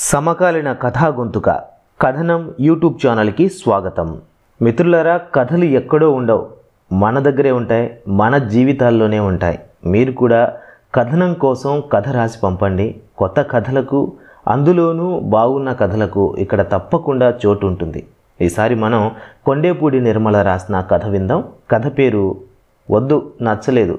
సమకాలీన కథా గొంతుక కథనం యూట్యూబ్ ఛానల్కి స్వాగతం. మిత్రులారా కథలు ఎక్కడో ఉండవు. మన దగ్గరే ఉంటాయి మన జీవితాల్లోనే ఉంటాయి. మీరు కూడా కథనం కోసం కథ రాసి పంపండి. కొత్త కథలకు అందులోనూ బాగున్న కథలకు ఇక్కడ తప్పకుండా చోటు ఉంటుంది. ఈసారి మనం కొండేపూడి నిర్మల రాసిన కథ విందాం. కథ పేరు వద్దు నచ్చలేదు.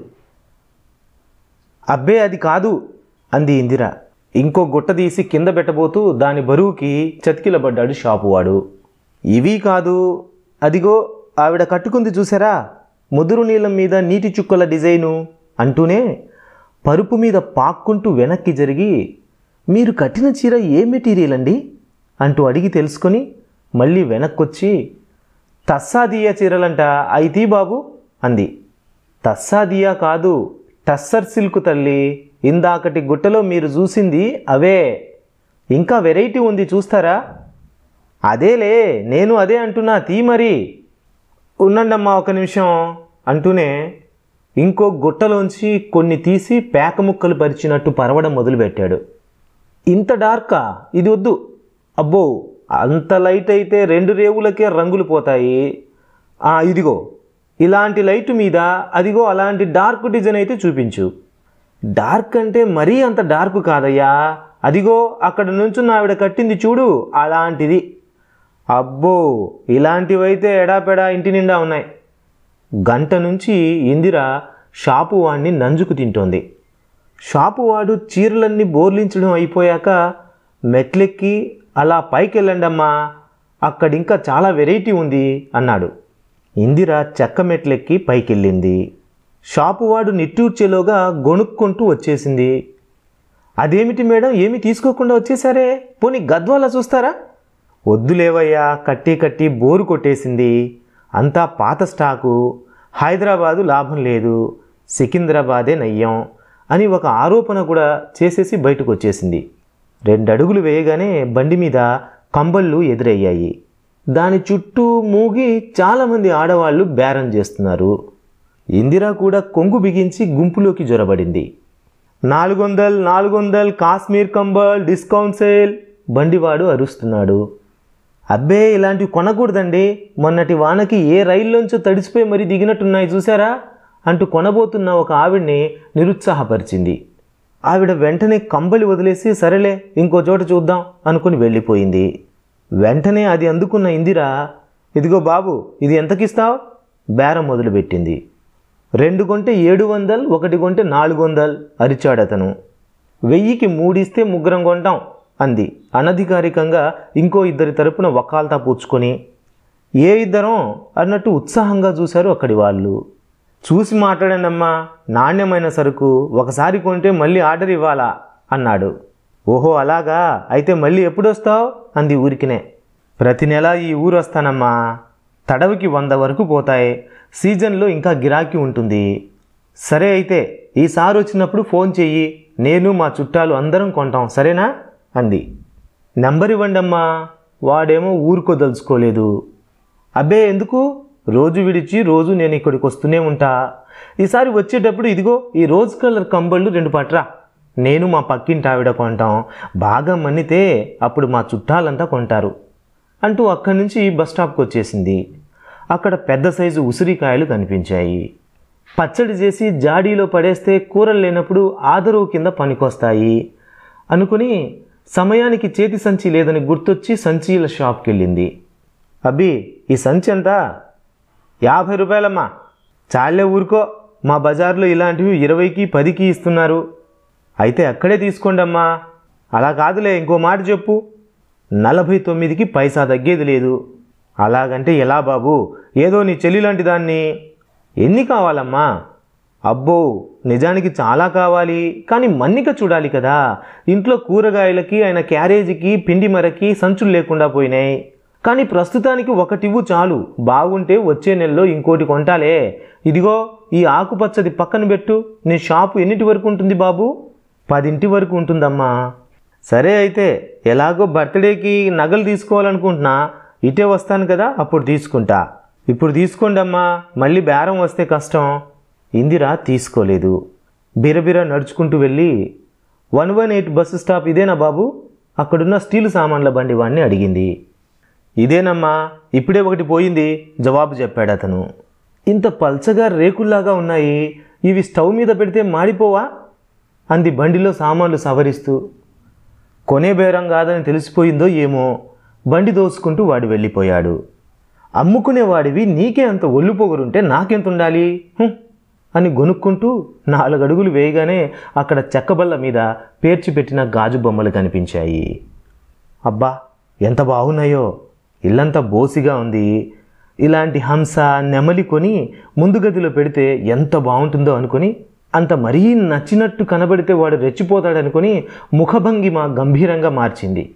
అబ్బే అది కాదు అంది ఇందిరా. ఇంకో గుట్ట తీసి కింద పెట్టబోతూ దాని బరువుకి చతికిలబడ్డాడు షాపువాడు. ఇవి కాదు. అదిగో ఆవిడ కట్టుకుంది చూసారా? ముదురు నీళ్ళం మీద నీటి చుక్కల డిజైను అంటూనే పరుపు మీద పాక్కుంటూ వెనక్కి జరిగి మీరు కట్టిన చీర ఏ మెటీరియల్ అండి? అంటూ అడిగి తెలుసుకొని మళ్ళీ వెనక్కొచ్చి తస్సాదియా చీరలంట అయితీ బాబు అంది. తస్సాదియా కాదు టస్సర్ సిల్క్ తల్లి. ఇందాకటి గుట్టలో మీరు చూసింది అవే. ఇంకా వెరైటీ ఉంది చూస్తారా? అదేలే నేను అదే అంటున్నా తీ మరి. ఉండండమ్మా ఒక నిమిషం అంటూనే ఇంకో గుట్టలోంచి కొన్ని తీసి పేక ముక్కలు పరిచినట్టు పరవడం మొదలుపెట్టాడు. ఇంత డార్కా? ఇది వద్దు. అబ్బో అంత లైట్ అయితే రెండు రేవులకే రంగులు పోతాయి. ఇదిగో ఇలాంటి లైట్ మీద అదిగో అలాంటి డార్క్ డిజైన్ అయితే చూపించు. డార్క్ అంటే మరీ అంత డార్క్ కాదయ్యా. అదిగో అక్కడ నుంచున్న ఆవిడ కట్టింది చూడు అలాంటిది. అబ్బో ఇలాంటివైతే ఎడాపెడా ఇంటి నిండా ఉన్నాయి. గంట నుంచి ఇందిర షాపు వాడిని నంజుకు తింటోంది. షాపు వాడు చీరలన్నీ బోర్లించడం అయిపోయాక మెట్లెక్కి అలా పైకి వెళ్ళండమ్మా అక్కడింకా చాలా వెరైటీ ఉంది అన్నాడు. ఇందిర చెక్క మెట్లెక్కి పైకెళ్ళింది. షాపు వాడు నిట్టూర్చేలోగా గొణుక్కుంటూ వచ్చేసింది. అదేమిటి మేడం? ఏమి తీసుకోకుండా వచ్చేసారే? పోనీ గద్వాలా చూస్తారా? వద్దులేవయ్యా కట్టి కట్టి బోరు కొట్టేసింది. అంతా పాత స్టాకు. హైదరాబాదు లాభం లేదు. సికింద్రాబాదే నయ్యం అని ఒక ఆరోపణ కూడా చేసేసి బయటకు వచ్చేసింది రెండడుగులు వేయగానే బండి మీద కంబళ్ళు ఎదురయ్యాయి. దాని చుట్టూ మూగి చాలామంది ఆడవాళ్ళు బేరం చేస్తున్నారు. ఇందిరా కూడా కొంగు బిగించి గుంపులోకి జొరబడింది. నాలుగు వందలు నాలుగు వందలు కాశ్మీర్ కంబల్ డిస్కౌంట్ సేల్ బండివాడు అరుస్తున్నాడు. అబ్బే ఇలాంటివి కొనకూడదండి. మొన్నటి వానకి ఏ రైల్లోంచో తడిసిపోయి మరీ దిగినట్టున్నాయి చూసారా అంటూ కొనబోతున్న ఒక ఆవిడ్ని నిరుత్సాహపరిచింది. ఆవిడ వెంటనే కంబలి వదిలేసి సరేలే ఇంకో చోట చూద్దాం అనుకుని వెళ్ళిపోయింది. వెంటనే అది అందుకున్న ఇందిర ఇదిగో బాబు ఇది ఎంతకిస్తావు? బేరం మొదలుపెట్టింది. రెండు కొంటే ఏడు వందలు ఒకటి కొంటే నాలుగు వందలు అరిచాడు అతను. వెయ్యికి మూడిస్తే ముగ్గురం కొంటాం అంది. అనధికారికంగా ఇంకో ఇద్దరి తరపున వకాల్తా పూడ్చుకొని ఏ ఇద్దరం అన్నట్టు ఉత్సాహంగా చూశారు అక్కడి వాళ్ళు. చూసి మాట్లాడానమ్మా నాణ్యమైన సరుకు ఒకసారి కొంటే మళ్ళీ ఆర్డర్ ఇవ్వాలా అన్నాడు. ఓహో అలాగా? అయితే మళ్ళీ ఎప్పుడొస్తావు? అంది ఊరికినే. ప్రతి నెల ఈ ఊరు వస్తానమ్మా తడవికి వంద వరకు పోతాయి. సీజన్లో ఇంకా గిరాకీ ఉంటుంది. సరే అయితే ఈసారి వచ్చినప్పుడు ఫోన్ చెయ్యి. నేను మా చుట్టాలు అందరం కొంటాం. సరేనా? అంది. నెంబర్ ఇవ్వండమ్మా. వాడేమో ఊరుకోదలుచుకోలేదు అబ్బే ఎందుకు? రోజు విడిచి రోజు నేను ఇక్కడికి వస్తూనే ఉంటా. ఈసారి వచ్చేటప్పుడు ఇదిగో ఈ రోజ్ కలర్ కంబళ్ళు రెండు పట్రా. నేను మా పక్కింటి ఆవిడ కొంటాం. బాగా మన్నితే అప్పుడు మా చుట్టాలంతా కొంటారు. అంటూ అక్కడి నుంచి బస్ స్టాప్కి వచ్చేసింది. అక్కడ పెద్ద సైజు ఉసిరికాయలు కనిపించాయి. పచ్చడి చేసి జాడీలో పడేస్తే కూరలు లేనప్పుడు ఆదరువు కింద పనికొస్తాయి. అనుకుని సమయానికి చేతి సంచి లేదని గుర్తొచ్చి సంచీల షాప్కి వెళ్ళింది అబ్బి ఈ సంచి ఎంత? యాభై రూపాయలమ్మా. చాలే ఊరుకో మా బజార్లో ఇలాంటివి ఇరవైకి పదికి ఇస్తున్నారు. అయితే అక్కడే తీసుకోండమ్మా. అలా కాదులే ఇంకో మాట చెప్పు. నలభై తొమ్మిదికి పైసా తగ్గేది లేదు. అలాగంటే ఎలా బాబు? ఏదో నీ చెల్లి లాంటి దాన్ని. ఎన్ని కావాలమ్మా? అబ్బో నిజానికి చాలా కావాలి. కానీ మన్నిక చూడాలి కదా. ఇంట్లో కూరగాయలకి ఆయన క్యారేజీకి పిండి మరకి సంచులు లేకుండా పోయినాయి. కానీ ప్రస్తుతానికి ఒకటివ్వు చాలు. బాగుంటే వచ్చే నెలలో ఇంకోటి కొంటాలే. ఇదిగో ఈ ఆకుపచ్చది పక్కన పెట్టు. నీ షాపు ఎన్నిటి వరకు ఉంటుంది బాబు? పదింటి వరకు ఉంటుందమ్మా. సరే అయితే ఎలాగో బర్త్డేకి నగలు తీసుకోవాలనుకుంటున్నా. ఇటే వస్తాను కదా అప్పుడు తీసుకుంటా. ఇప్పుడు తీసుకోండమ్మా మళ్ళీ బేరం వస్తే కష్టం. ఇందిరా తీసుకోలేదు. బిరబిర నడుచుకుంటూ వెళ్ళి one one eight bus stop ఇదేనా బాబు? అక్కడున్న స్టీల్ సామాన్ల బండి వాడిని అడిగింది. ఇదేనమ్మా ఇప్పుడే ఒకటి పోయింది జవాబు చెప్పాడు అతను. ఇంత పల్చగా రేకుల్లాగా ఉన్నాయి ఇవి స్టవ్ మీద పెడితే మాడిపోవా? అంది బండిలో సామాన్లు సవరిస్తూ. కొనే బేరం కాదని తెలిసిపోయిందో ఏమో. బండి దోసుకుంటూ వాడు వెళ్ళిపోయాడు. అమ్ముకునేవాడివి నీకే అంత ఒళ్ళు పొగరుంటే నాకెంత ఉండాలి? అని గొనుక్కుంటూ నాలుగు అడుగులు వేయగానే అక్కడ చెక్కబల్ల మీద పేర్చిపెట్టిన గాజు బొమ్మలు కనిపించాయి. అబ్బా ఎంత బాగున్నాయో! ఇల్లంతా బోసిగా ఉంది. ఇలాంటి హంస నెమలి కొని ముందు గదిలో పెడితే ఎంత బాగుంటుందో అనుకొని అంత మరీ నచ్చినట్టు కనబడితే వాడు రెచ్చిపోతాడనుకొని ముఖభంగిమ గంభీరంగా మార్చింది.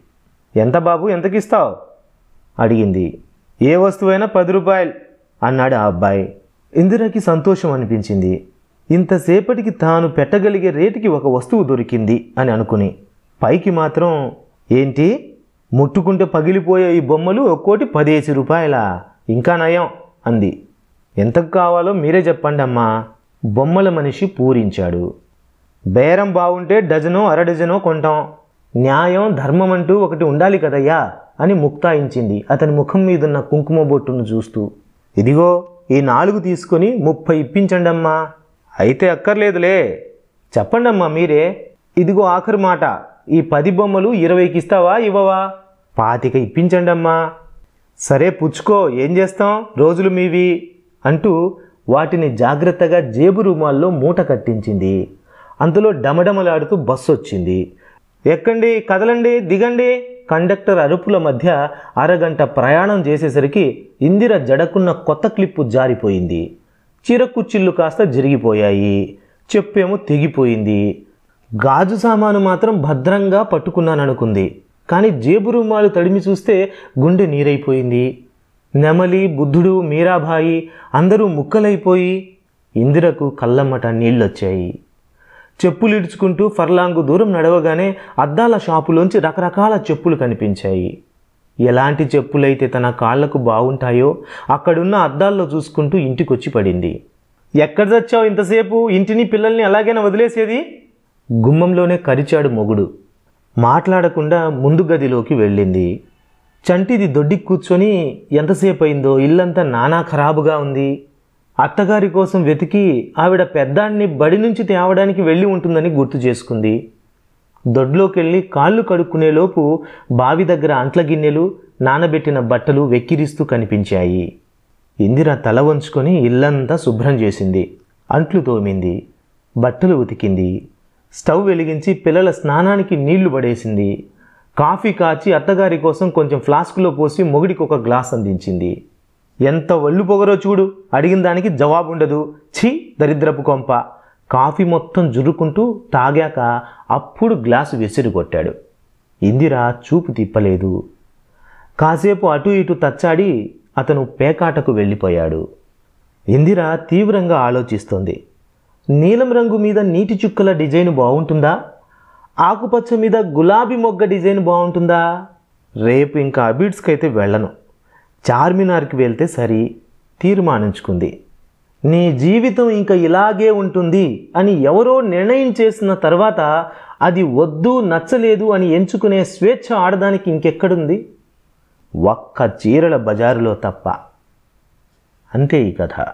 ఎంత బాబు ఎంతకిస్తావు? అడిగింది. ఏ వస్తువైనా పది రూపాయలు అన్నాడు ఆ అబ్బాయి. ఇందిరకి సంతోషం అనిపించింది. ఇంతసేపటికి తాను పెట్టగలిగే రేటుకి ఒక వస్తువు దొరికింది అని అనుకుని. పైకి మాత్రం ఏంటి? ముట్టుకుంటే పగిలిపోయే ఈ బొమ్మలు ఒక్కోటి పదేసి రూపాయల? ఇంకా నయం అంది. ఎంతకు కావాలో మీరే చెప్పండి అమ్మా బొమ్మల మనిషి పూరించాడు. బేరం బాగుంటే డజను అర డజనో కొంటాం. న్యాయం ధర్మం అంటూ ఒకటి ఉండాలి కదయ్యా అని ముక్తాయించింది. అతని ముఖం మీదున్న కుంకుమ బొట్టును చూస్తూ ఇదిగో ఈ నాలుగు తీసుకొని ముప్పై ఇప్పించండమ్మా. అయితే అక్కర్లేదులే. చెప్పండమ్మా మీరే. ఇదిగో ఆఖరి మాట ఈ పది బొమ్మలు ఇరవైకి ఇస్తావా ఇవ్వవా? పాతిక ఇప్పించండమ్మా. సరే పుచ్చుకో ఏం చేస్తాం? రోజులు మీవి. అంటూ వాటిని జాగ్రత్తగా జేబు రూమాల్లో మూట కట్టించింది. అంతలో డమడమలాడుతూ బస్సు వచ్చింది ఎక్కండి కదలండి దిగండి. కండక్టర్ అరుపుల మధ్య అరగంట ప్రయాణం చేసేసరికి ఇందిర జడకున్న కొత్త క్లిప్పు జారిపోయింది. చిరకుచ్చిళ్ళు కాస్త జరిగిపోయాయి. చెప్పేమో తెగిపోయింది. గాజు సామాను మాత్రం భద్రంగా పట్టుకున్నాననుకుంది. కానీ జేబు రుమాలు తడిమి చూస్తే గుండె నీరైపోయింది. నెమలి బుద్ధుడు మీరాబాయి అందరూ ముక్కలైపోయి ఇందిరకు కళ్ళమ్మట నీళ్ళొచ్చాయి. చెప్పులు ఇడుచుకుంటూ ఫర్లాంగు దూరం నడవగానే అద్దాల షాపులోంచి రకరకాల చెప్పులు కనిపించాయి. ఎలాంటి చెప్పులైతే తన కాళ్ళకు బాగుంటాయో అక్కడున్న అద్దాల్లో చూసుకుంటూ ఇంటికొచ్చి పడింది. ఎక్కడ చచ్చావు ఇంతసేపు? ఇంటిని పిల్లల్ని అలాగైనా వదిలేసేది? గుమ్మంలోనే కరిచాడు మొగుడు. మాట్లాడకుండా ముందు గదిలోకి వెళ్ళింది. చంటిది దొడ్డికి కూర్చొని ఎంతసేపు అయిందో ఇల్లంతా నానా ఖరాబుగా ఉంది. అత్తగారి కోసం వెతికి ఆవిడ పెద్దాన్ని బడి నుంచి తేవడానికి వెళ్ళి ఉంటుందని గుర్తు చేసుకుంది. దొడ్లోకెళ్ళి కాళ్ళు కడుక్కునేలోపు బావి దగ్గర అంట్ల గిన్నెలు నానబెట్టిన బట్టలు వెక్కిరిస్తూ కనిపించాయి. ఇందిర తల వంచుకొని ఇల్లంతా శుభ్రం చేసింది. అంట్లు తోమింది. బట్టలు ఉతికింది. స్టవ్ వెలిగించి పిల్లల స్నానానికి నీళ్ళు పడేసింది. కాఫీ కాచి అత్తగారి కోసం కొంచెం ఫ్లాస్క్లో పోసి మొగుడికి ఒక గ్లాస్ అందించింది. ఎంత ఒళ్ళు పొగరో చూడు. అడిగిన దానికి జవాబు ఉండదు. ఛీ దరిద్రపు కొంప. కాఫీ మొత్తం జురుకుంటూ తాగాక అప్పుడు గ్లాసు విసిరి కొట్టాడు. ఇందిర చూపు తిప్పలేదు. కాసేపు అటు ఇటు తచ్చాడి అతను పేకాటకు వెళ్ళిపోయాడు. ఇందిర తీవ్రంగా ఆలోచిస్తోంది. నీలం రంగు మీద నీటి చుక్కల డిజైన్ బాగుంటుందా ఆకుపచ్చ మీద గులాబీ మొగ్గ డిజైన్ బాగుంటుందా రేపు ఇంకా అబిడ్స్కి అయితే వెళ్ళను. చార్మినార్కి వెళ్తే సరి తీర్మానించుకుంది. నీ జీవితం ఇంకా ఇలాగే ఉంటుంది అని ఎవరో నిర్ణయం చేసిన తర్వాత అది వద్దు నచ్చలేదు అని ఎంచుకునే స్వేచ్ఛ ఆడడానికి ఇంకెక్కడుంది? ఒక్క చీరల బజారులో తప్ప. అంతే ఈ కథ.